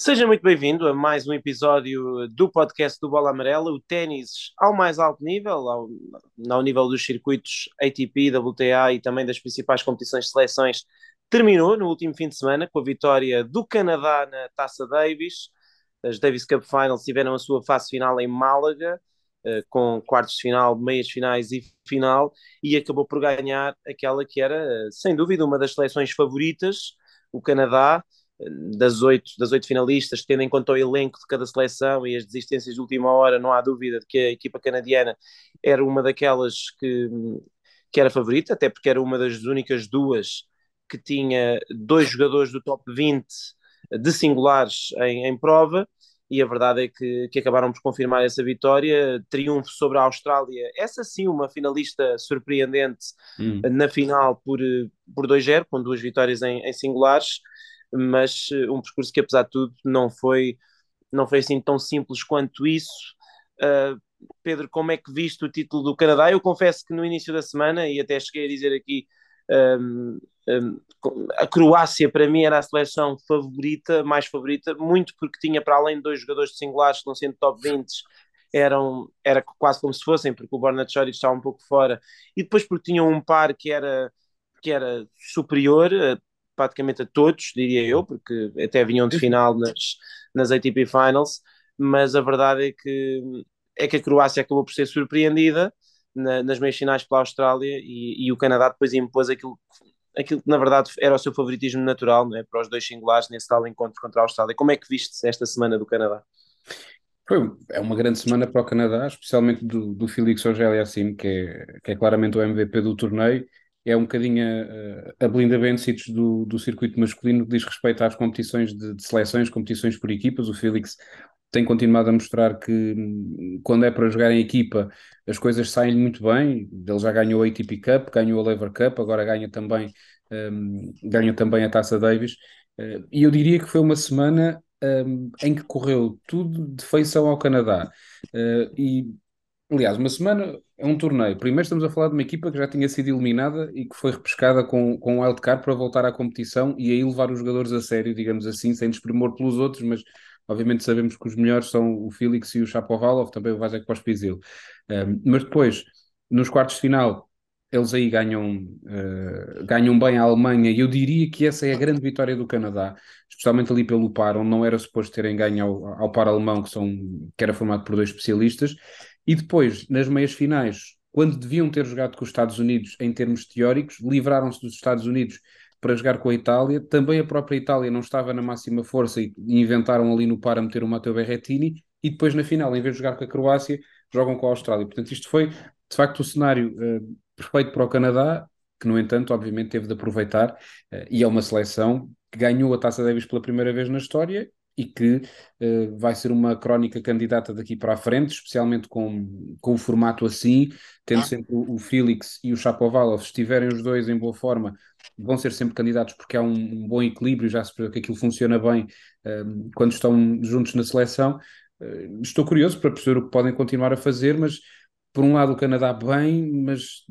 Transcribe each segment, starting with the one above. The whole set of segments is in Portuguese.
Seja muito bem-vindo a mais um episódio do podcast do Bola Amarela, o ténis ao mais alto nível, ao, ao nível dos circuitos ATP, WTA e também das principais competições de seleções, terminou no último fim de semana com a vitória do Canadá na Taça Davis. As Davis Cup Finals tiveram a sua fase final em Málaga, eh, com quartos de final, meias finais e final, e acabou por ganhar aquela que era, eh, sem dúvida, uma das seleções favoritas, o Canadá, das oito, das oito finalistas, tendo em conta o elenco de cada seleção e as desistências de última hora, não há dúvida de que a equipa canadiana era uma daquelas que, que era favorita, até porque era uma das únicas duas que tinha dois jogadores do top 20 de singulares em, em prova, e a verdade é que, que acabaram por confirmar essa vitória, triunfo sobre a Austrália, essa sim uma finalista surpreendente hum. na final por, por 2-0, com duas vitórias em, em singulares, mas uh, um percurso que apesar de tudo não foi, não foi assim tão simples quanto isso. Uh, Pedro, como é que viste o título do Canadá? Eu confesso que no início da semana, e até cheguei a dizer aqui, um, um, a Croácia para mim era a seleção favorita, mais favorita, muito porque tinha para além de dois jogadores de singulares que não sendo top 20 eram, era quase como se fossem, porque o Borna Choric estava um pouco fora, e depois porque tinham um par que era, que era superior, praticamente a todos, diria eu, porque até vinham de final nas, nas ATP Finals, mas a verdade é que, é que a Croácia acabou por ser surpreendida na, nas meias finais pela Austrália e, e, o Canadá depois impôs aquilo, aquilo que na verdade era o seu favoritismo natural não é? para os dois singulares nesse tal encontro contra a Austrália. Como é que viste esta semana do Canadá? Foi, é uma grande semana para o Canadá, especialmente do, do Félix Auger-Aliassime, que é, que é claramente o MVP do torneio é um bocadinho a, a Belinda Bencic do, do circuito masculino que diz respeito às competições de, de, seleções, competições por equipas. O Félix tem continuado a mostrar que hum, quando é para jogar em equipa as coisas saem muito bem. Ele já ganhou a ATP Cup, ganhou a Lever Cup, agora ganha também, um, ganha também a Taça Davis. Uh, e eu diria que foi uma semana um, em que correu tudo de feição ao Canadá. Uh, e Aliás, uma semana é um torneio. Primeiro estamos a falar de uma equipa que já tinha sido eliminada e que foi repescada com, com um wildcard para voltar à competição e aí levar os jogadores a sério, digamos assim, sem desprimor pelos outros, mas obviamente sabemos que os melhores são o Felix e o Chapovalov, também o Vasek Pospisil. Um, mas depois, nos quartos de final, eles aí ganham, uh, ganham bem a Alemanha e eu diria que essa é a grande vitória do Canadá, especialmente ali pelo par, onde não era suposto terem ganho ao, ao par alemão, que, são, que era formado por dois especialistas, e depois, nas meias finais, quando deviam ter jogado com os Estados Unidos em termos teóricos, livraram-se dos Estados Unidos para jogar com a Itália. Também a própria Itália não estava na máxima força e inventaram ali no par a meter o Matteo Berrettini. E depois, na final, em vez de jogar com a Croácia, jogam com a Austrália. Portanto, isto foi, de facto, o cenário uh, perfeito para o Canadá, que, no entanto, obviamente teve de aproveitar. Uh, e é uma seleção que ganhou a Taça Davis pela primeira vez na história e que uh, vai ser uma crónica candidata daqui para a frente, especialmente com, com o formato assim, tendo ah. sempre o, o Felix e o Chapovalov, se estiverem os dois em boa forma, vão ser sempre candidatos porque há um, um bom equilíbrio, já se percebe que aquilo funciona bem uh, quando estão juntos na seleção. Uh, estou curioso para perceber o que podem continuar a fazer, mas por um lado o Canadá bem, mas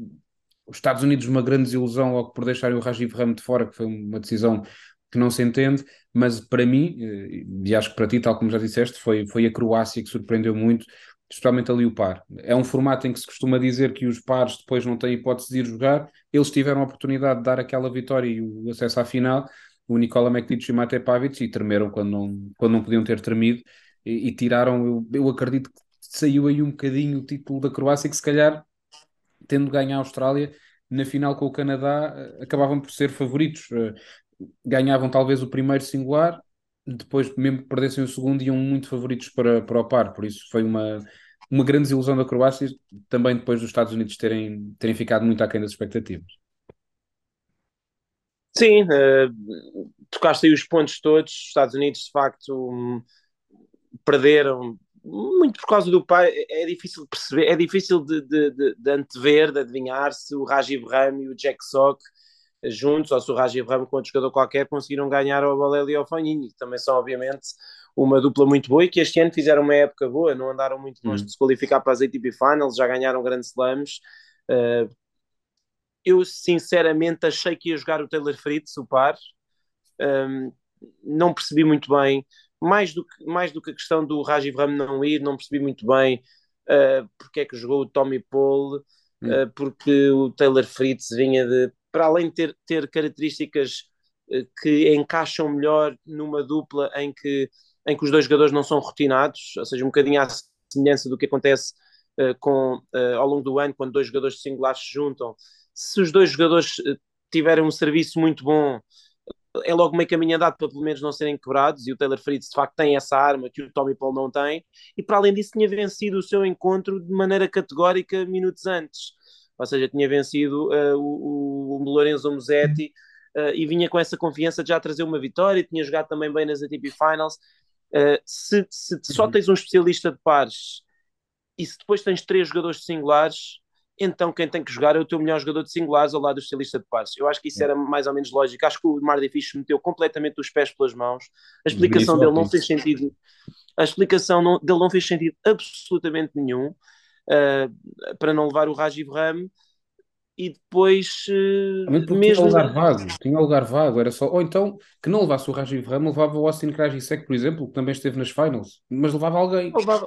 os Estados Unidos uma grande desilusão logo por deixarem o Rajiv Ram de fora, que foi uma decisão que não se entende, mas para mim, eh, e acho que para ti, tal como já disseste, foi, foi a Croácia que surpreendeu muito, especialmente ali o par. É um formato em que se costuma dizer que os pares depois não têm hipótese de ir jogar, eles tiveram a oportunidade de dar aquela vitória e o acesso à final, o Nicola Mektic e o Mate Pavic, e tremeram quando não, quando não podiam ter tremido, e, e tiraram, eu, eu acredito que saiu aí um bocadinho o título da Croácia, que se calhar, tendo ganho a Austrália, na final com o Canadá, eh, acabavam por ser favoritos. Ganhavam talvez o primeiro singular, depois, mesmo que perdessem o segundo, iam muito favoritos para, para o par. Por isso, foi uma, uma grande desilusão da Croácia, também depois dos Estados Unidos terem, terem ficado muito aquém das expectativas. Sim, uh, tocaste aí os pontos todos. Os Estados Unidos, de facto, um, perderam muito por causa do pai. É difícil de perceber, é difícil de, de, de, de antever, de adivinhar se o Rajiv Ram e o Jack Sock juntos, ou se o Raji Abraham com outro jogador qualquer, conseguiram ganhar ao Baleli e ao Fanini, que também são, obviamente, uma dupla muito boa e que este ano fizeram uma época boa, não andaram muito longe hum. de se qualificar para as ATP Finals, já ganharam grandes slams. Uh, eu, sinceramente, achei que ia jogar o Taylor Fritz, o par. Um, não percebi muito bem mais do que, mais do que a questão do Rajiv Ram não ir, não percebi muito bem uh, porque é que jogou o Tommy Paul, uh, porque o Taylor Fritz vinha de, para além de ter, ter características uh, que encaixam melhor numa dupla em que, em que os dois jogadores não são rotinados, ou seja, um bocadinho à semelhança do que acontece com, ao longo do ano, quando dois jogadores singulares se juntam. Se os dois jogadores tiverem um serviço muito bom, é logo meio caminho andado para pelo menos não serem quebrados, e o Taylor Fritz de facto tem essa arma que o Tommy Paul não tem, e para além disso tinha vencido o seu encontro de maneira categórica minutos antes, ou seja, tinha vencido uh, o, o Lorenzo Musetti uh, e vinha com essa confiança de já trazer uma vitória, tinha jogado também bem nas ATP Finals. Uh, se, se só uhum. tens um especialista de pares e se depois tens três jogadores singulares, então quem tem que jogar é o teu melhor jogador de singulares ao lado do estilista de pares. Eu acho que isso era mais ou menos lógico. Acho que o Mardi Fish meteu completamente os pés pelas mãos. A explicação dele não fez sentido. A explicação não, dele não fez sentido absolutamente nenhum uh, para não levar o Rajiv Ram e depois uh, mesmo tinha lugar vago, tinha lugar vago, era só, ou então que não levasse o Rajiv Ram, levava o Austin Krajicek, por exemplo, que também esteve nas finals, mas levava alguém. Ou levava,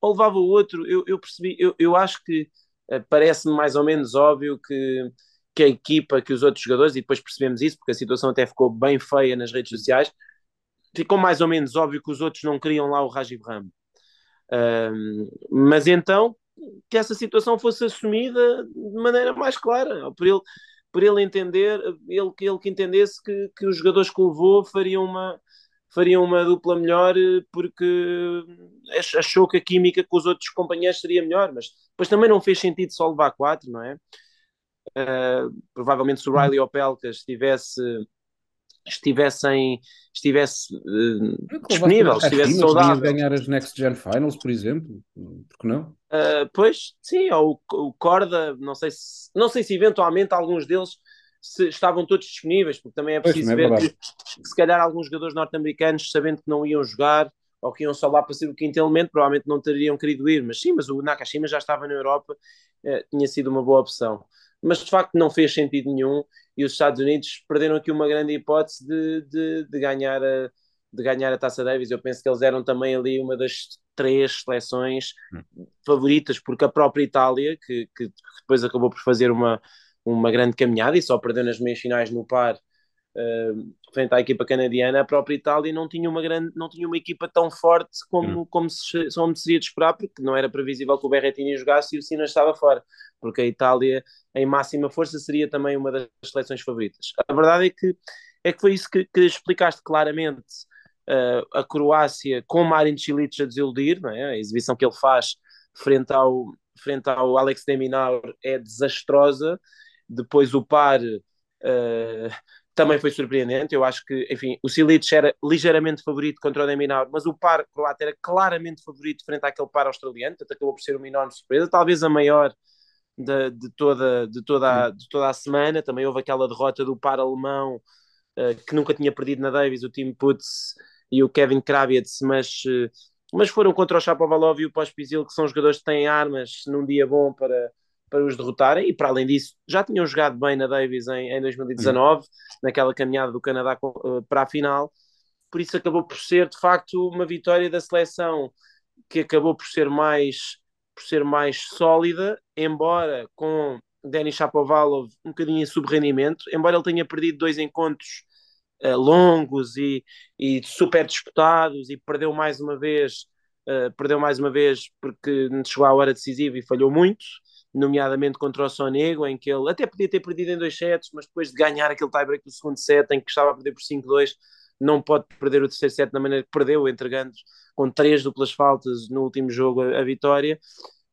ou levava o outro, eu, eu percebi, eu, eu acho que eh, parece-me mais ou menos óbvio que, que a equipa, que os outros jogadores, e depois percebemos isso, porque a situação até ficou bem feia nas redes sociais, ficou mais ou menos óbvio que os outros não queriam lá o Rajiv Ram. Mas então que essa situação fosse assumida de maneira mais clara, por ele, por ele entender, ele, ele que entendesse que, que os jogadores que levou fariam uma, fariam uma dupla melhor eh, porque achou que a química com os outros companheiros seria melhor, mas depois também não fez sentido só levar quatro, não é? Uh, provavelmente se o Riley Opelka estivesse estivessem estivesse uh, disponível, estivesse saudável. ganhar as Next Gen Finals, por exemplo, porque não? Uh, pois, sim, ou o Corda, não sei se não sei se eventualmente alguns deles se estavam todos disponíveis, porque também é preciso pois, é ver que, que, se calhar alguns jogadores norte-americanos, sabendo que não iam jogar ou que iam só lá para ser o quinto elemento, provavelmente não teriam querido ir, mas sim, mas o Nakashima já estava na Europa, eh, tinha sido uma boa opção. Mas de facto não fez sentido nenhum e os Estados Unidos perderam aqui uma grande hipótese de, de, de ganhar a, de ganhar a Taça Davis. Eu penso que eles eram também ali uma das três seleções hum. favoritas, porque a própria Itália, que, que depois acabou por fazer uma, uma grande caminhada e só perdeu nas meias finais no par uh, frente à equipa canadiana, a própria Itália não tinha uma grande, não tinha uma equipa tão forte como, como, se, como seria de esperar, porque não era previsível que o Berrettini jogasse e o Sinas estava fora, porque a Itália em máxima força seria também uma das seleções favoritas. A verdade é que é que foi isso que, que explicaste claramente. Uh, a Croácia com Marin Cilic a desiludir, não é? a exibição que ele faz frente ao, frente ao Alex Deminaur é desastrosa depois o par uh, também foi surpreendente. Eu acho que, enfim, o Silic era ligeiramente favorito contra o Deminar, mas o par croata era claramente favorito frente àquele par australiano, portanto acabou por ser uma enorme surpresa, talvez a maior de, de, toda, de, toda, a, de toda a semana. Também houve aquela derrota do par alemão uh, que nunca tinha perdido na Davis, o Tim Putz e o Kevin Kravietz, mas, uh, mas foram contra o Chapovalov e o Pospisil, que são jogadores que têm armas num dia bom para para os derrotarem, e para além disso, já tinham jogado bem na Davis em, em 2019, uhum. naquela caminhada do Canadá uh, para a final, por isso acabou por ser de facto uma vitória da seleção que acabou por ser mais por ser mais sólida, embora com Denis Shapovalov um bocadinho em subrendimento, embora ele tenha perdido dois encontros uh, longos e, e super disputados e perdeu mais uma vez uh, perdeu mais uma vez porque chegou à hora decisiva e falhou muito nomeadamente contra o Sonego, em que ele até podia ter perdido em dois sets, mas depois de ganhar aquele tiebreak do segundo set, em que estava a perder por 5-2, não pode perder o terceiro set da maneira que perdeu, entregando com três duplas faltas no último jogo a, a vitória,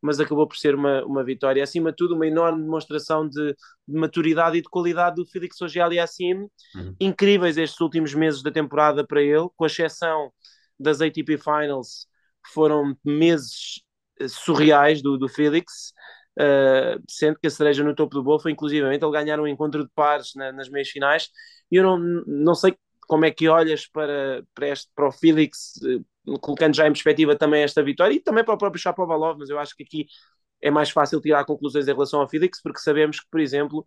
mas acabou por ser uma, uma vitória. Acima de tudo, uma enorme demonstração de, de maturidade e de qualidade do Felix Ogiali Assim, uhum. incríveis estes últimos meses da temporada para ele, com exceção das ATP Finals, que foram meses eh, surreais do, do Felix, uh, sendo que a cereja no topo do bolo foi inclusivamente ele ganhar um encontro de pares na, nas meias finais. E eu não, não sei como é que olhas para, para, este, para o Felix, uh, colocando já em perspectiva também esta vitória e também para o próprio Chapovalov, mas eu acho que aqui é mais fácil tirar conclusões em relação ao Felix, porque sabemos que, por exemplo,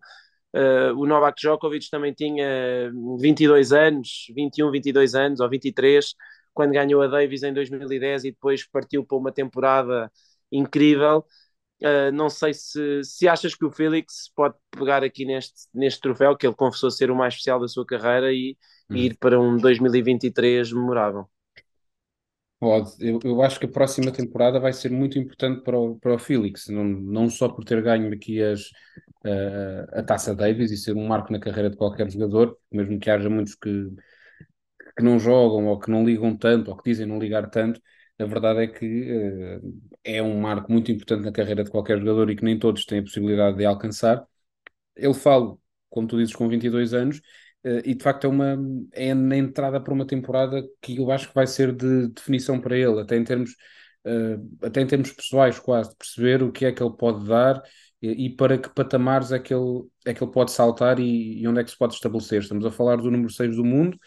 uh, o Novak Djokovic também tinha 22 anos, 21, 22 anos ou 23, quando ganhou a Davis em 2010 e depois partiu para uma temporada incrível. Uh, não sei se, se achas que o Felix pode pegar aqui neste, neste troféu, que ele confessou ser o mais especial da sua carreira, e, e uhum. ir para um 2023 memorável. Pode. Eu, eu acho que a próxima temporada vai ser muito importante para o, para o Felix, não, não só por ter ganho aqui as, uh, a Taça Davis e ser um marco na carreira de qualquer jogador, mesmo que haja muitos que, que não jogam ou que não ligam tanto ou que dizem não ligar tanto, a verdade é que uh, é um marco muito importante na carreira de qualquer jogador e que nem todos têm a possibilidade de alcançar. Ele fala, como tu dizes, com 22 anos Uh, e de facto é uma é na entrada para uma temporada que eu acho que vai ser de definição para ele, até em termos, uh, até em termos pessoais, quase, de perceber o que é que ele pode dar e, e para que patamares é que ele, é que ele pode saltar e, e, onde é que se pode estabelecer. Estamos a falar do número 6 do mundo,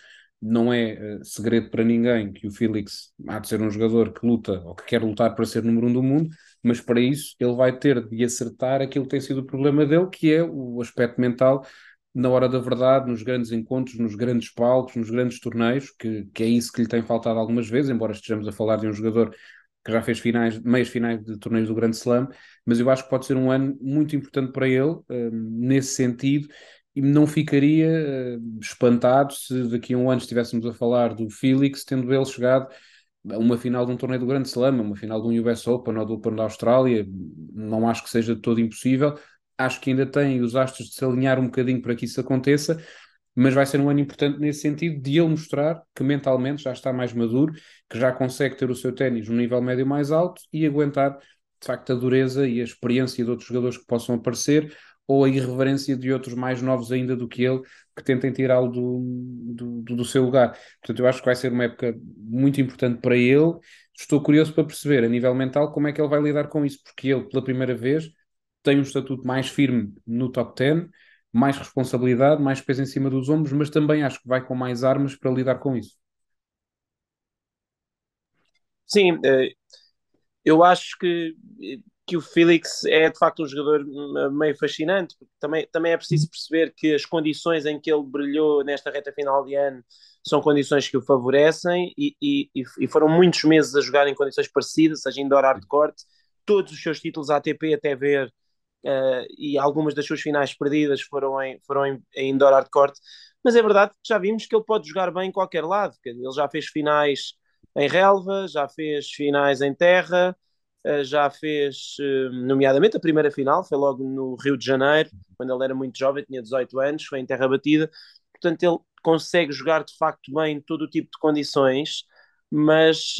não é uh, segredo para ninguém que o Felix há de ser um jogador que luta ou que quer lutar para ser número 1 do mundo, mas para isso ele vai ter de acertar aquilo que tem sido o problema dele, que é o aspecto mental na hora da verdade, nos grandes encontros, nos grandes palcos, nos grandes torneios, que, que é isso que lhe tem faltado algumas vezes, embora estejamos a falar de um jogador que já fez finais, meias finais de torneios do Grande Slam, mas eu acho que pode ser um ano muito importante para ele, um, nesse sentido, e não ficaria uh, espantado se daqui a um ano estivéssemos a falar do Felix, tendo ele chegado a uma final de um torneio do Grande Slam, uma final de um US Open ou do Open da Austrália, não acho que seja de todo impossível, acho que ainda tem os astros de se alinhar um bocadinho para que isso aconteça, mas vai ser um ano importante nesse sentido de ele mostrar que mentalmente já está mais maduro, que já consegue ter o seu ténis no nível médio mais alto e aguentar de facto a dureza e a experiência de outros jogadores que possam aparecer ou a irreverência de outros mais novos ainda do que ele que tentem tirá-lo do, do, do, seu lugar. Portanto, eu acho que vai ser uma época muito importante para ele. Estou curioso para perceber a nível mental como é que ele vai lidar com isso, porque ele, pela primeira vez, tem um estatuto mais firme no top 10, mais responsabilidade, mais peso em cima dos ombros, mas também acho que vai com mais armas para lidar com isso. Sim, eh, eu acho que, que o Felix é de facto um jogador meio fascinante, também, também é preciso perceber que as condições em que ele brilhou nesta reta final de ano são condições que o favorecem e, e, e foram muitos meses a jogar em condições parecidas, seja indoor hardcourt, todos os seus títulos ATP até ver uh, e algumas das suas finais perdidas foram em, foram em, em indoor hardcourt, mas é verdade que já vimos que ele pode jogar bem em qualquer lado, ele já fez finais em relva, já fez finais em terra, já fez, uh, nomeadamente a primeira final, foi logo no Rio de Janeiro, quando ele era muito jovem, tinha 18 anos, foi em terra batida, portanto ele consegue jogar de facto bem em todo o tipo de condições, mas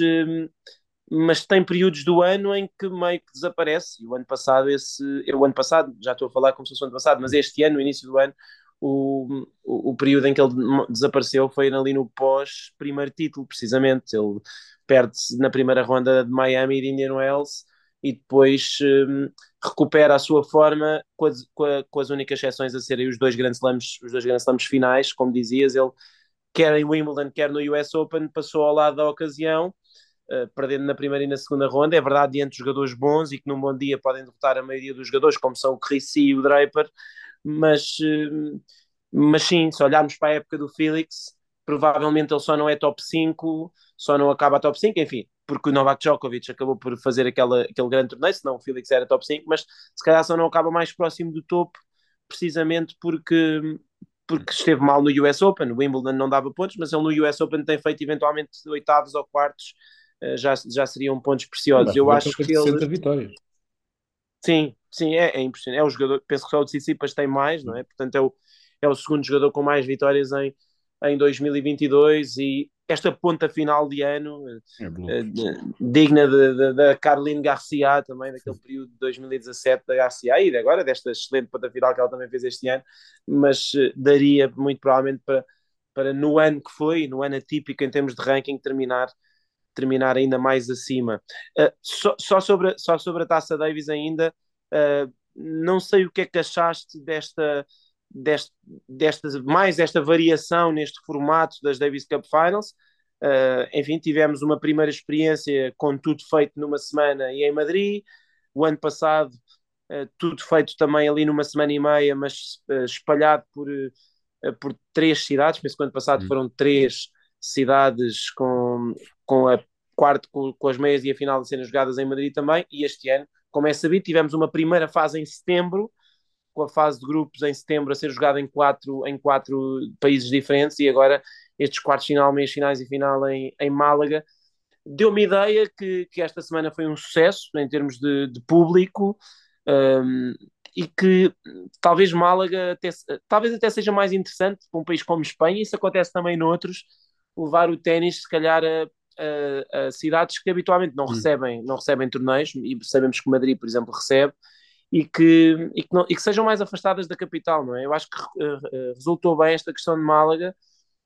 mas tem períodos do ano em que meio que desaparece. E o ano passado, esse, o ano passado, já estou a falar como se fosse o ano passado, mas este ano, no início do ano, o, o, período em que ele desapareceu foi ali no pós-primeiro título, precisamente. Ele perde-se na primeira ronda de Miami e de Indian Wells e depois um, recupera a sua forma com as, com, a, com as, únicas exceções a serem os dois grandes slams, os dois grandes slams finais, como dizias, ele quer em Wimbledon, quer no US Open, passou ao lado da ocasião eh, perdendo na primeira e na segunda ronda. É verdade, diante de jogadores bons e que num bom dia podem derrotar a maioria dos jogadores, como são o Chrissy e o Draper, mas, uh, mas sim, se olharmos para a época do Felix, provavelmente ele só não é top 5, só não acaba top 5, enfim, porque o Novak Djokovic acabou por fazer aquela, aquele grande torneio, senão o Felix era top 5, mas se calhar só não acaba mais próximo do topo, precisamente porque, porque esteve mal no US Open. O Wimbledon não dava pontos, mas ele no US Open tem feito eventualmente oitavos ou quartos eh, já, já seriam pontos preciosos. Eu acho que ele. vitórias. Sim, sim, é, é impressionante. É o jogador, penso que só o Tsitsipas tem mais, não é? Portanto, é o, é o segundo jogador com mais vitórias em, em 2022 e esta ponta final de ano é uh, digna da Caroline Garcia também, daquele período de 2017 da Garcia e agora desta excelente ponta final que ela também fez este ano, mas uh, daria muito provavelmente para, para no ano que foi, no ano atípico em termos de ranking, terminar terminar ainda mais acima. Uh, só, só, sobre, só sobre a Taça Davis ainda, uh, não sei o que é que achaste desta, desta, desta, mais esta variação neste formato das Davis Cup Finals. Uh, enfim, tivemos uma primeira experiência com tudo feito numa semana e em Madrid. O ano passado, tudo feito também ali numa semana e meia, mas espalhado por, por três cidades. Penso que o ano passado hum. foram três cidades com, com a quarto com, com, as meias e a final a serem jogadas em Madrid também, e este ano, como é sabido, tivemos uma primeira fase em setembro, com a fase de grupos em setembro a ser jogada em quatro, em quatro países diferentes, e agora estes quartos final, meias finais e final em, em Málaga, deu-me ideia que, que esta semana foi um sucesso em termos de, de público, um, e que talvez Málaga até, talvez até seja mais interessante para um país como Espanha, isso acontece também noutros, levar o ténis se calhar a, a, a, cidades que habitualmente não, hum. recebem, não recebem torneios, e sabemos que Madrid, por exemplo, recebe, e que, e que, não, e que sejam mais afastadas da capital, não é? Eu acho que uh, resultou bem esta questão de Málaga,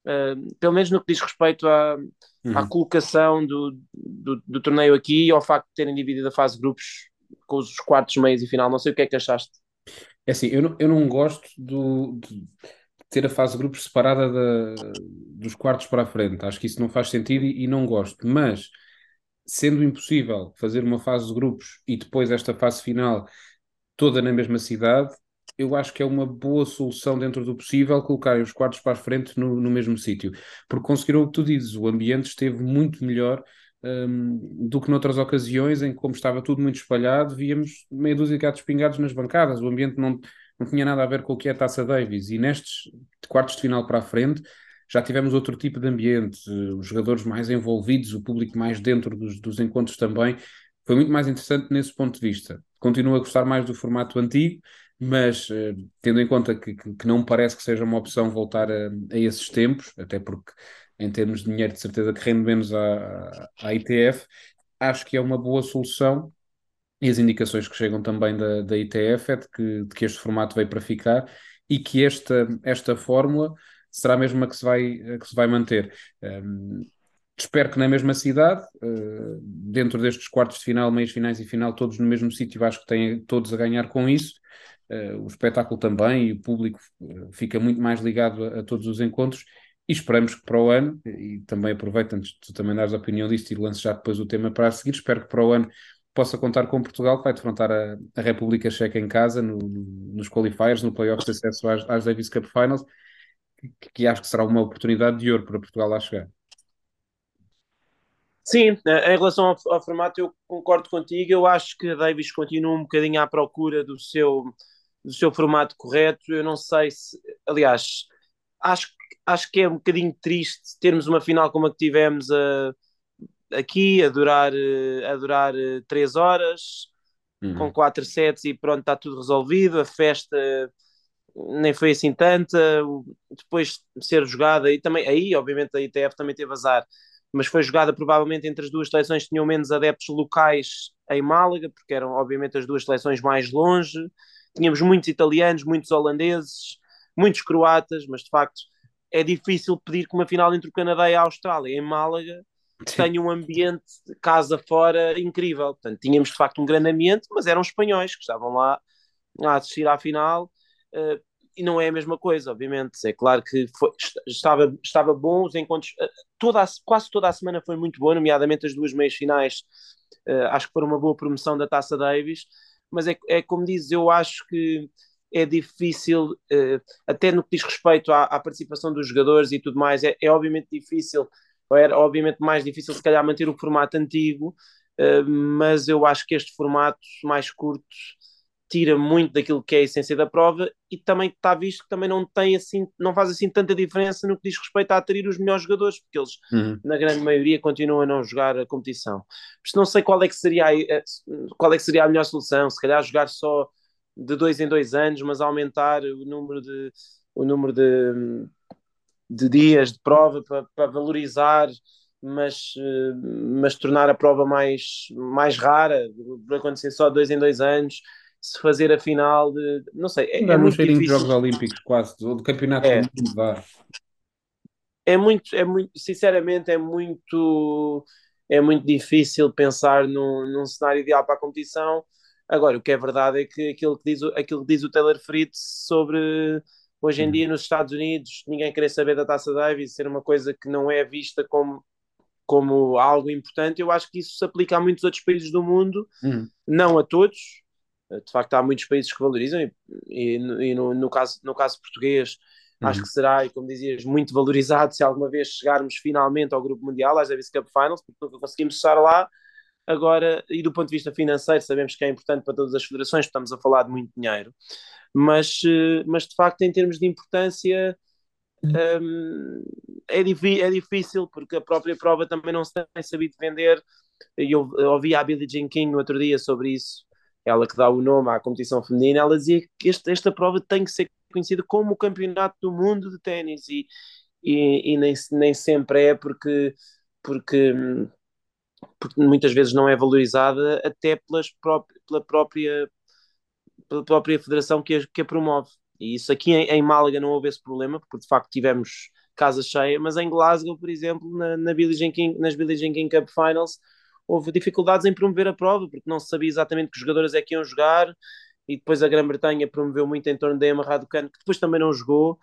uh, pelo menos no que diz respeito à, uhum. à colocação do, do, do, torneio aqui e ao facto de terem dividido a fase de grupos com os quartos, meios e final. Não sei o que é que achaste. É assim, eu não, eu não gosto do, de ter a fase de grupos separada da, dos quartos para a frente. Acho que isso não faz sentido e, e, não gosto. Mas, sendo impossível fazer uma fase de grupos e depois esta fase final toda na mesma cidade, eu acho que é uma boa solução dentro do possível colocar os quartos para a frente no, no mesmo sítio. Porque conseguiram o que tu dizes, o ambiente esteve muito melhor um, do que noutras ocasiões em que, como estava tudo muito espalhado, víamos meia dúzia de gatos pingados nas bancadas, o ambiente não, não tinha nada a ver com o que é a Taça Davis. E nestes quartos de final para a frente já tivemos outro tipo de ambiente, os jogadores mais envolvidos, o público mais dentro dos, dos encontros também. Foi muito mais interessante nesse ponto de vista. Continuo a gostar mais do formato antigo, mas uh, tendo em conta que, que, que, não me parece que seja uma opção voltar a, a esses tempos, até porque em termos de dinheiro, de certeza que rende menos à, ITF. Acho que é uma boa solução e as indicações que chegam também da, da ITF é de que, de que este formato veio para ficar e que esta, esta fórmula será a mesma que se vai, que se vai manter. Um, espero que na mesma cidade, uh, dentro destes quartos de final, meios finais e final, todos no mesmo sítio, acho que têm todos a ganhar com isso. Uh, o espetáculo também e o público uh, fica muito mais ligado a, a, todos os encontros e esperamos que para o ano, e também aproveito antes de tu também dares a opinião disto e lanço já depois o tema para a seguir, espero que para o ano possa contar com Portugal, que vai defrontar a, a República Checa em casa, no, nos qualifiers, no playoffs de acesso às, às Davis Cup Finals, que, que, acho que será uma oportunidade de ouro para Portugal lá chegar. Sim, eh, em relação ao, ao, formato, eu concordo contigo. Eu acho que a Davis continua um bocadinho à procura do seu, do seu formato correto. Eu não sei se, aliás, acho acho que é um bocadinho triste termos uma final como a que tivemos a, aqui, a durar, a durar três horas, uhum. com quatro sets e pronto, está tudo resolvido. A festa nem foi assim tanta. Depois de ser jogada, e também aí, obviamente, a ITF também teve azar, mas foi jogada provavelmente entre as duas seleções que tinham menos adeptos locais em Málaga, porque eram, obviamente, as duas seleções mais longe. Tínhamos muitos italianos, muitos holandeses, muitos croatas, mas de facto é difícil pedir que uma final entre o Canadá e a Austrália em Málaga tenha um ambiente casa fora incrível. Portanto, tínhamos de facto um grande ambiente, mas eram espanhóis que estavam lá a assistir à final uh, e não é a mesma coisa, obviamente. É claro que foi, estava, estava bom os encontros, uh, toda a, quase toda a semana foi muito boa, nomeadamente as duas meias finais. Uh, acho que foram uma boa promoção da Taça Davis, mas é, é como dizes, eu acho que é difícil, uh, até no que diz respeito à, à, participação dos jogadores e tudo mais, é, é obviamente difícil, era obviamente mais difícil se calhar manter o formato antigo, uh, mas eu acho que este formato mais curto tira muito daquilo que é a essência da prova e também está visto que também não tem assim, não faz assim tanta diferença no que diz respeito a atrair os melhores jogadores, porque eles uhum. na grande maioria continuam a não jogar a competição. Por não sei qual é que seria a, qual é que seria a melhor solução, se calhar jogar só de dois em dois anos, mas aumentar o número de, o número de, de dias de prova para, para valorizar, mas, mas tornar a prova mais, mais rara, para acontecer só dois em dois anos, se fazer a final de. Não sei. É, é muito difícil. de Jogos Olímpicos, quase, ou do Campeonato é. do Mundo. É muito, é muito, sinceramente, é muito, é muito difícil pensar num, num cenário ideal para a competição Agora, o que é verdade é que aquilo que diz, aquilo que diz o Taylor Fritz sobre hoje em uhum. dia nos Estados Unidos ninguém querer saber da Taça Davis, ser uma coisa que não é vista como, como algo importante, eu acho que isso se aplica a muitos outros países do mundo, uhum. não a todos. De facto, há muitos países que valorizam, e, e, e no, no, caso, no caso português, Uhum. Acho que será, e como dizias, muito valorizado se alguma vez chegarmos finalmente ao Grupo Mundial, às Davis Cup Finals, porque nunca conseguimos estar lá. Agora, e do ponto de vista financeiro, sabemos que é importante para todas as federações, estamos a falar de muito dinheiro, mas, eh, mas de facto, em termos de importância, um, é, é, difícil, porque a própria prova também não se tem sabido vender. Eu, eu ouvi a Billie Jean King no outro dia sobre isso, ela que dá o nome à competição feminina, ela dizia que este, esta prova tem que ser conhecida como o campeonato do mundo de ténis. E, e, e, nem, nem sempre é porque, porque, porque muitas vezes não é valorizada até pelas pró pela própria pela própria federação que a, que a promove. E isso aqui em, em, Málaga não houve esse problema, porque de facto tivemos casa cheia, mas em Glasgow, por exemplo, na, na Billie King, nas Billie Jean King Cup Finals, houve dificuldades em promover a prova, porque não se sabia exatamente que jogadores é que iam jogar, e depois a Grã-Bretanha promoveu muito em torno da Emma Raducanu, que depois também não jogou,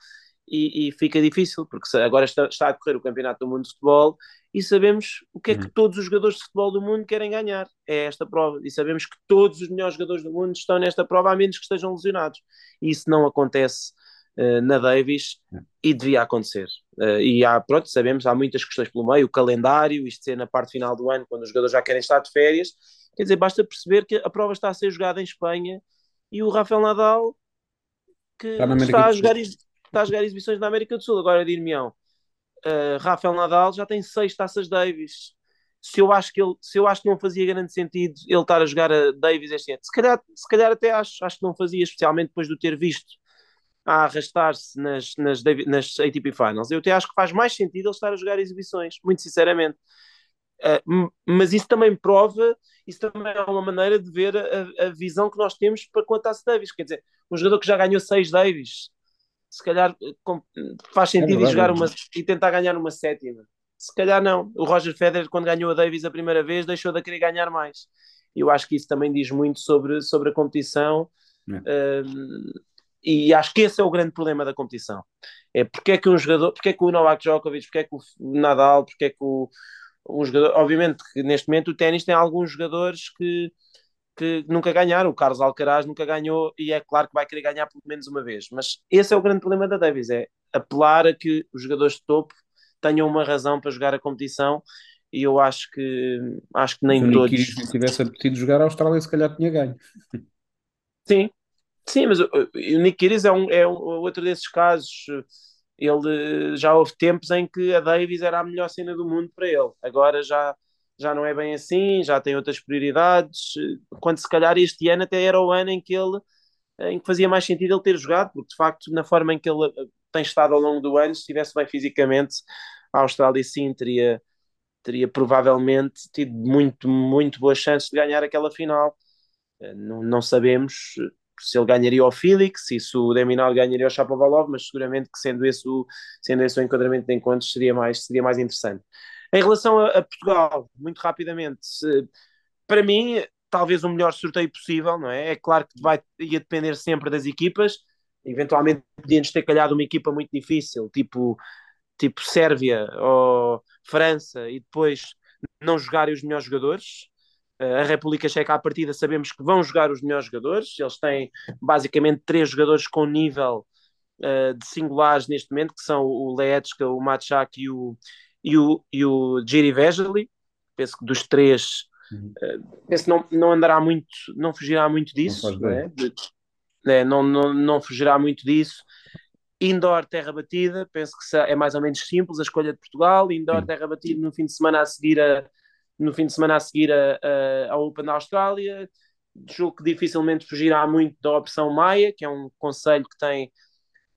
e, e fica difícil, porque agora está, está, a decorrer o Campeonato do Mundo de Futebol e sabemos o que é que uhum. todos os jogadores de futebol do mundo querem ganhar, é esta prova, e sabemos que todos os melhores jogadores do mundo estão nesta prova, a menos que estejam lesionados, e isso não acontece uh, na Davis, e devia acontecer. Uh, e há, pronto, sabemos, há muitas questões pelo meio, o calendário, isto ser na parte final do ano, quando os jogadores já querem estar de férias, quer dizer, basta perceber que a prova está a ser jogada em Espanha, e o Rafael Nadal que está, está a jogar está a jogar exibições na América do Sul. Agora, dir-me-ão, uh, Rafael Nadal já tem seis taças Davis. Se eu, acho que ele, se eu acho que não fazia grande sentido ele estar a jogar a Davis este ano, se calhar, se calhar até acho, acho que não fazia, especialmente depois de o ter visto a arrastar-se nas, nas, nas ATP Finals. Eu até acho que faz mais sentido ele estar a jogar exibições, muito sinceramente. Uh, mas isso também prova, isso também é uma maneira de ver a, a visão que nós temos para quanto a Davis. Quer dizer, um jogador que já ganhou seis Davis, se calhar faz sentido é jogar uma, e tentar ganhar uma sétima. Se calhar não. O Roger Federer, quando ganhou a Davis a primeira vez, deixou de querer ganhar mais. Eu acho que isso também diz muito sobre, sobre a competição. É. Um, e acho que esse é o grande problema da competição. É porque é que um jogador, porque é que o Novak Djokovic, porque é que o Nadal, porque é que o, um jogador, obviamente que neste momento o ténis tem alguns jogadores que que nunca ganharam. O Carlos Alcaraz nunca ganhou e é claro que vai querer ganhar pelo menos uma vez. Mas esse é o grande problema da Davis, é apelar a que os jogadores de topo tenham uma razão para jogar a competição e eu acho que acho que nem se todos. Se o tivesse apetecido jogar a Austrália, se calhar tinha ganho. Sim, sim, mas o, o Nick Kyrgios é, um, é um, outro desses casos. Ele já houve tempos em que a Davis era a melhor cena do mundo para ele. Agora já já não é bem assim, já tem outras prioridades, quando se calhar este ano até era o ano em que ele em que fazia mais sentido ele ter jogado, porque de facto na forma em que ele eh, tem estado ao longo do ano, se estivesse bem fisicamente, a Austrália sim teria, teria provavelmente tido muito, muito boas chances de ganhar aquela final. Eh, não, não sabemos se ele ganharia o Felix, se o Deminal ganharia o Shapovalov, mas seguramente que sendo esse o, sendo esse o enquadramento de encontros seria mais, seria mais interessante. Em relação a, a Portugal, muito rapidamente, se, para mim, talvez o melhor sorteio possível, não é? É claro que vai, ia depender sempre das equipas, eventualmente podíamos ter calhado uma equipa muito difícil, tipo, tipo Sérvia ou França, e depois não jogarem os melhores jogadores. A República Checa, à partida, sabemos que vão jogar os melhores jogadores. Eles têm basicamente três jogadores com nível uh, de singulares neste momento, que são o Leetska, o Matchak e o, e o, e o Giri Vesely, penso que dos três, uhum. uh, penso que não, não andará muito, não fugirá muito disso, não, é? é? não, não, não fugirá muito disso. Indoor terra batida, penso que é mais ou menos simples a escolha de Portugal. Indoor Sim. terra batida no fim de semana a seguir a, no fim de semana a seguir a, a, a Open da Austrália. Julgo que dificilmente fugirá muito da opção Maia, que é um conselho que tem,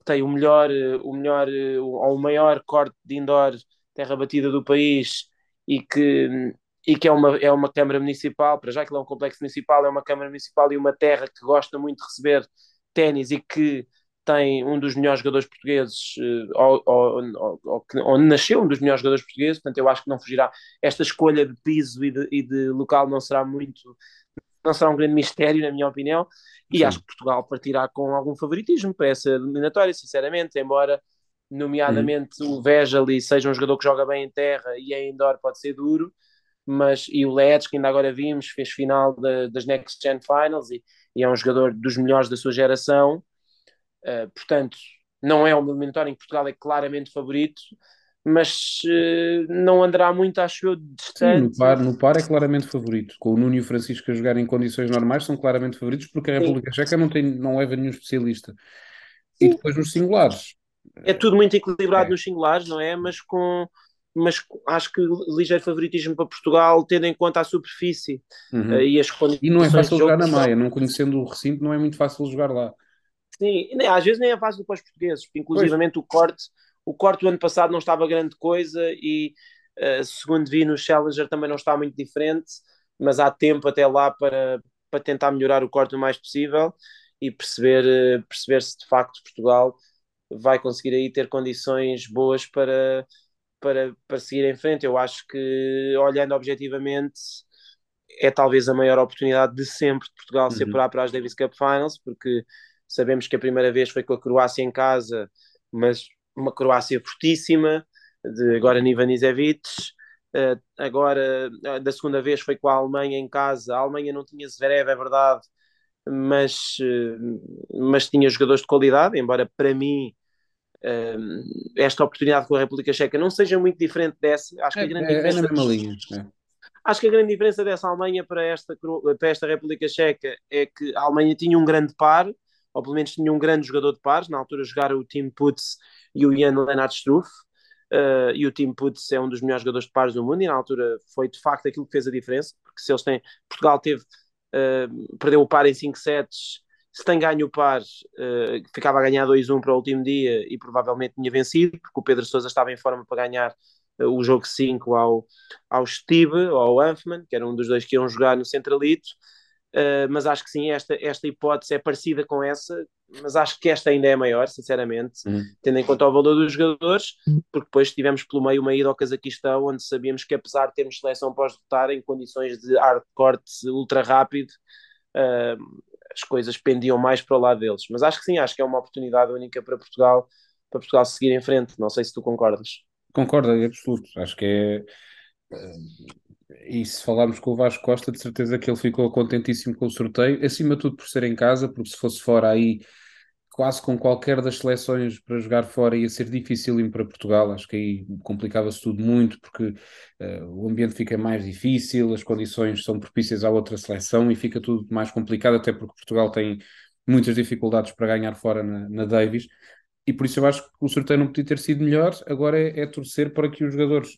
tem o melhor, o melhor ou o maior corte de indoor terra batida do país e que, e que é, uma, é uma Câmara Municipal, para já que é um complexo municipal, é uma Câmara Municipal e uma terra que gosta muito de receber ténis e que tem um dos melhores jogadores portugueses, ou, ou, ou, onde nasceu um dos melhores jogadores portugueses, portanto eu acho que não fugirá. Esta escolha de piso e de, e de local não será muito, não será um grande mistério, na minha opinião, e Sim. acho que Portugal partirá com algum favoritismo para essa eliminatória, sinceramente, embora nomeadamente hum. o Vejali seja um jogador que joga bem em terra e em indoor pode ser duro, mas e o Leeds, que ainda agora vimos, fez final de, das Next Gen Finals e, e, é um jogador dos melhores da sua geração. Uh, portanto, não é uma eliminatória em que Portugal é claramente favorito, mas uh, não andará muito, acho eu, distante. Sim, no par, no par é claramente favorito. Com o Nuno e o Francisco a jogar em condições normais são claramente favoritos porque a República Sim. Checa não, tem, não leva nenhum especialista. Sim. E depois nos singulares. É tudo muito equilibrado é. nos singulares, não é? Mas com mas acho que ligeiro favoritismo para Portugal, tendo em conta a superfície uhum. uh, e as condições. E não é fácil jogar na Maia, não conhecendo o recinto, não é muito fácil jogar lá. Sim, nem, às vezes nem é fácil para os portugueses, inclusivamente pois. o corte o corte do ano passado não estava grande coisa e, uh, segundo vi no Challenger, também não está muito diferente, mas há tempo até lá para, para tentar melhorar o corte o mais possível e perceber, uh, perceber se de facto Portugal vai conseguir aí ter condições boas para, para, para seguir em frente. Eu acho que, olhando objetivamente, é talvez a maior oportunidade de sempre de Portugal uhum. se apurar para as Davis Cup Finals, porque sabemos que a primeira vez foi com a Croácia em casa, mas uma Croácia fortíssima, de agora Ivanisevic, uh, agora da segunda vez foi com a Alemanha em casa, a Alemanha não tinha Zverev, é verdade, mas, uh, mas tinha jogadores de qualidade, embora para mim uh, esta oportunidade com a República Checa não seja muito diferente dessa, acho que a grande é, diferença... É na mesma linha, é. Acho que a grande diferença dessa Alemanha para esta, para esta República Checa é que a Alemanha tinha um grande par, ou pelo menos tinha um grande jogador de pares, na altura jogaram o Team Putz e o Ian Lennart Struff. Uh, e o Tim Putz é um dos melhores jogadores de pares do mundo e na altura foi de facto aquilo que fez a diferença, porque se eles têm, Portugal teve, uh, perdeu o par em 5 sets, se tem ganho o par, uh, ficava a ganhar 2-1 para o último dia e provavelmente tinha vencido, porque o Pedro Sousa estava em forma para ganhar o jogo 5 ao, ao Steve, ou ao Anfman, que era um dos dois que iam jogar no Centralito, Uh, mas acho que sim, esta, esta hipótese é parecida com essa, mas acho que esta ainda é maior, sinceramente, uhum. tendo em conta o valor dos jogadores, porque depois tivemos pelo meio uma ida ao Cazaquistão, onde sabíamos que apesar de termos seleção pós-votar em condições de hardcore ultra rápido, uh, as coisas pendiam mais para o lado deles. Mas acho que sim, acho que é uma oportunidade única para Portugal, para Portugal seguir em frente. Não sei se tu concordas. Concordo, é absoluto. Acho que é e se falarmos com o Vasco Costa, de certeza que ele ficou contentíssimo com o sorteio, acima de tudo por ser em casa, porque se fosse fora aí, quase com qualquer das seleções para jogar fora ia ser difícil para Portugal, acho que aí complicava-se tudo muito, porque uh, o ambiente fica mais difícil, as condições são propícias à outra seleção e fica tudo mais complicado, até porque Portugal tem muitas dificuldades para ganhar fora na, na Davis, e por isso eu acho que o sorteio não podia ter sido melhor, agora é, é torcer para que os jogadores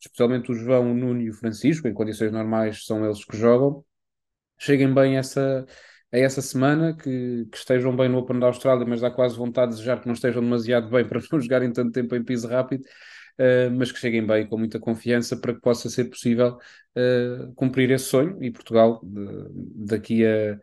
especialmente o João, o Nuno e o Francisco, em condições normais são eles que jogam, cheguem bem essa, a essa semana, que, que, estejam bem no Open da Austrália, mas dá quase vontade de desejar que não estejam demasiado bem para não jogarem tanto tempo em piso rápido, uh, mas que cheguem bem com muita confiança para que possa ser possível uh, cumprir esse sonho e Portugal, de, daqui a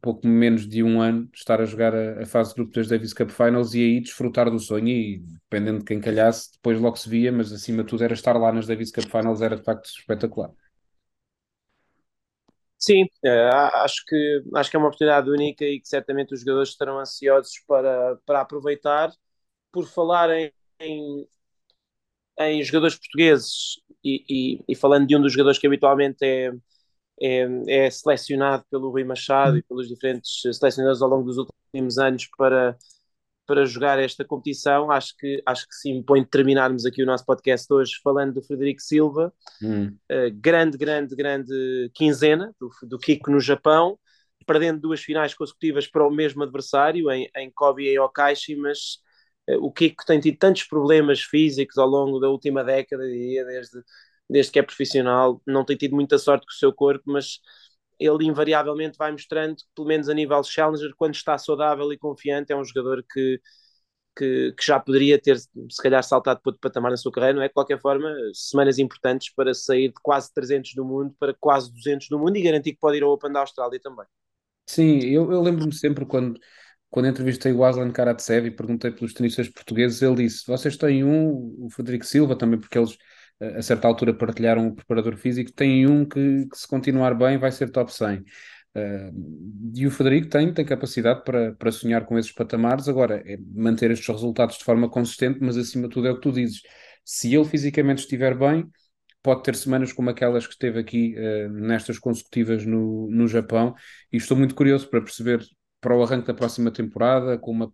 pouco menos de um ano estar a jogar a, a, fase de grupo das Davis Cup Finals e aí desfrutar do sonho e dependendo de quem calhasse, depois logo se via, mas acima de tudo era estar lá nas Davis Cup Finals, era de facto espetacular. Sim, é, acho, que, acho que é uma oportunidade única e que certamente os jogadores estarão ansiosos para, para aproveitar. Por falar em, em, em jogadores portugueses e, e, e falando de um dos jogadores que habitualmente é, é, é, selecionado pelo Rui Machado e pelos diferentes selecionadores ao longo dos últimos anos para, para jogar esta competição. Acho que, acho que se impõe terminarmos aqui o nosso podcast hoje falando do Frederico Silva. Hum. Uh, grande, grande, grande quinzena do, do Kiko no Japão, perdendo duas finais consecutivas para o mesmo adversário, em, em Kobe e em Okaishi, mas uh, o Kiko tem tido tantos problemas físicos ao longo da última década, desde desde que é profissional, não tem tido muita sorte com o seu corpo, mas ele invariavelmente vai mostrando pelo menos a nível challenger, quando está saudável e confiante, é um jogador que, que, que, já poderia ter, se calhar, saltado para outro patamar na sua carreira, não é? De qualquer forma, semanas importantes para sair de quase 300 do mundo para quase 200 do mundo e garantir que pode ir ao Open da Austrália também. Sim, eu, eu lembro-me sempre quando, quando entrevistei o Aslan Karatsev e perguntei pelos tenistas portugueses, ele disse: Vocês têm um, o Frederico Silva também, porque eles a certa altura partilharam o preparador físico, tem um que, que se continuar bem vai ser top 100. Uh, eh, e o Frederico tem, tem capacidade para, para sonhar com esses patamares, agora é manter estes resultados de forma consistente, mas acima de tudo é o que tu dizes. Se ele fisicamente estiver bem, pode ter semanas como aquelas que esteve aqui uh, nestas consecutivas no, no Japão, e estou muito curioso para perceber para o arranque da próxima temporada, com uma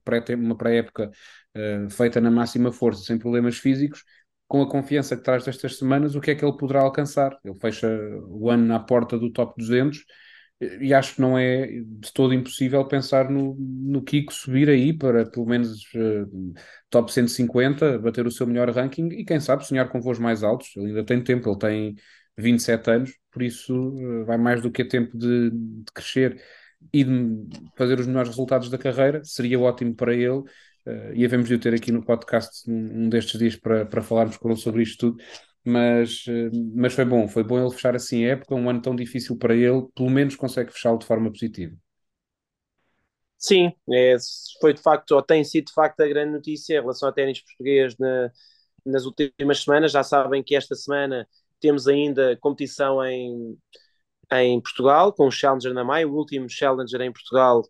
pré-época uh, feita na máxima força, sem problemas físicos, com a confiança que traz destas semanas, o que é que ele poderá alcançar? Ele fecha o ano na porta do top 200 e acho que não é de todo impossível pensar no, no Kiko subir aí para pelo menos uh, top 150, bater o seu melhor ranking e quem sabe sonhar com voos mais altos. Ele ainda tem tempo, ele tem 27 anos, por isso uh, vai mais do que a tempo de, de, crescer e de fazer os melhores resultados da carreira. Seria ótimo para ele. Uh, e havemos de o ter aqui no podcast um, um destes dias para, para falarmos com ele sobre isto tudo mas, eh, mas foi bom, foi bom ele fechar assim a época, um ano tão difícil para ele, pelo menos consegue fechá-lo de forma positiva. Sim, é, foi de facto, ou tem sido de facto a grande notícia em relação ao ténis português na, nas últimas semanas. Já sabem que esta semana temos ainda competição em, em Portugal, com o Challenger na Maia, o último Challenger em Portugal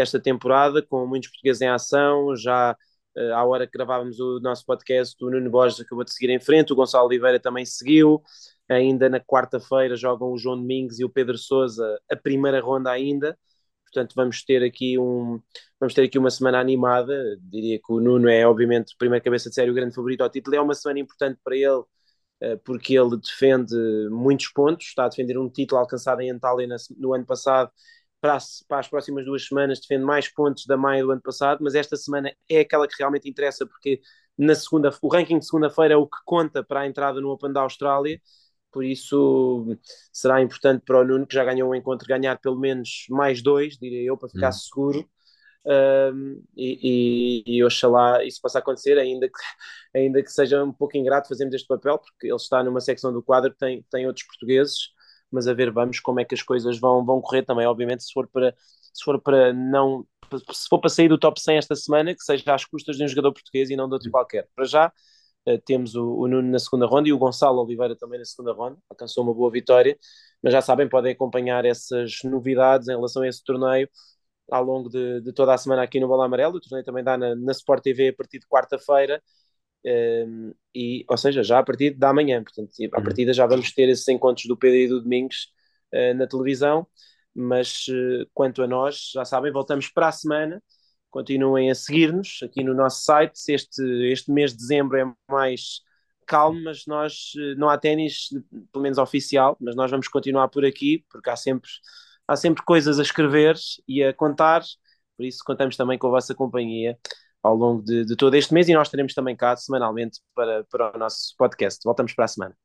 esta temporada, com muitos portugueses em ação, já uh, à hora que gravávamos o nosso podcast, o Nuno Borges acabou de seguir em frente, o Gonçalo Oliveira também seguiu. Ainda na quarta-feira jogam o João Domingos e o Pedro Souza a primeira ronda ainda. Portanto, vamos ter aqui um, vamos ter aqui uma semana animada. Diria que o Nuno é, obviamente, o primeiro cabeça de série, o grande favorito ao título. É uma semana importante para ele, eh, porque ele defende muitos pontos. Está a defender um título alcançado em Antália no ano passado para as, para as próximas duas semanas defende mais pontos da Maia do ano passado, mas esta semana é aquela que realmente interessa porque na segunda, o ranking de segunda-feira é o que conta para a entrada no Open da Austrália, por isso será importante para o Nuno, que já ganhou um encontro, ganhar pelo menos mais dois, diria eu, para ficar hum. seguro. Um, e, e, e oxalá isso possa acontecer, ainda que, ainda que seja um pouco ingrato fazermos este papel, porque ele está numa secção do quadro que tem, tem outros portugueses mas a ver, vamos como é que as coisas vão, vão correr também, obviamente, se for para se for para não se for para sair do top 100 esta semana, que seja às custas de um jogador português e não de outro qualquer. Para já, uh, temos o, o, Nuno na segunda ronda e o Gonçalo Oliveira também na segunda ronda, alcançou uma boa vitória, mas já sabem, podem acompanhar essas novidades em relação a esse torneio ao longo de, de toda a semana aqui no Bola Amarelo. O torneio também dá na, na Sport TV a partir de quarta-feira um, e, ou seja, já a partir da manhã, portanto, à uhum. partida já vamos ter esses encontros do Pedro e do Domingos uh, na televisão, mas uh, quanto a nós, já sabem, voltamos para a semana, continuem a seguir-nos aqui no nosso site, este, este mês de dezembro é mais calmo, mas nós, uh, não há ténis, pelo menos oficial, mas nós vamos continuar por aqui, porque há sempre, há sempre coisas a escrever e a contar, por isso contamos também com a vossa companhia ao longo de, de todo este mês e nós estaremos também cá semanalmente para, para o nosso podcast. Voltamos para a semana.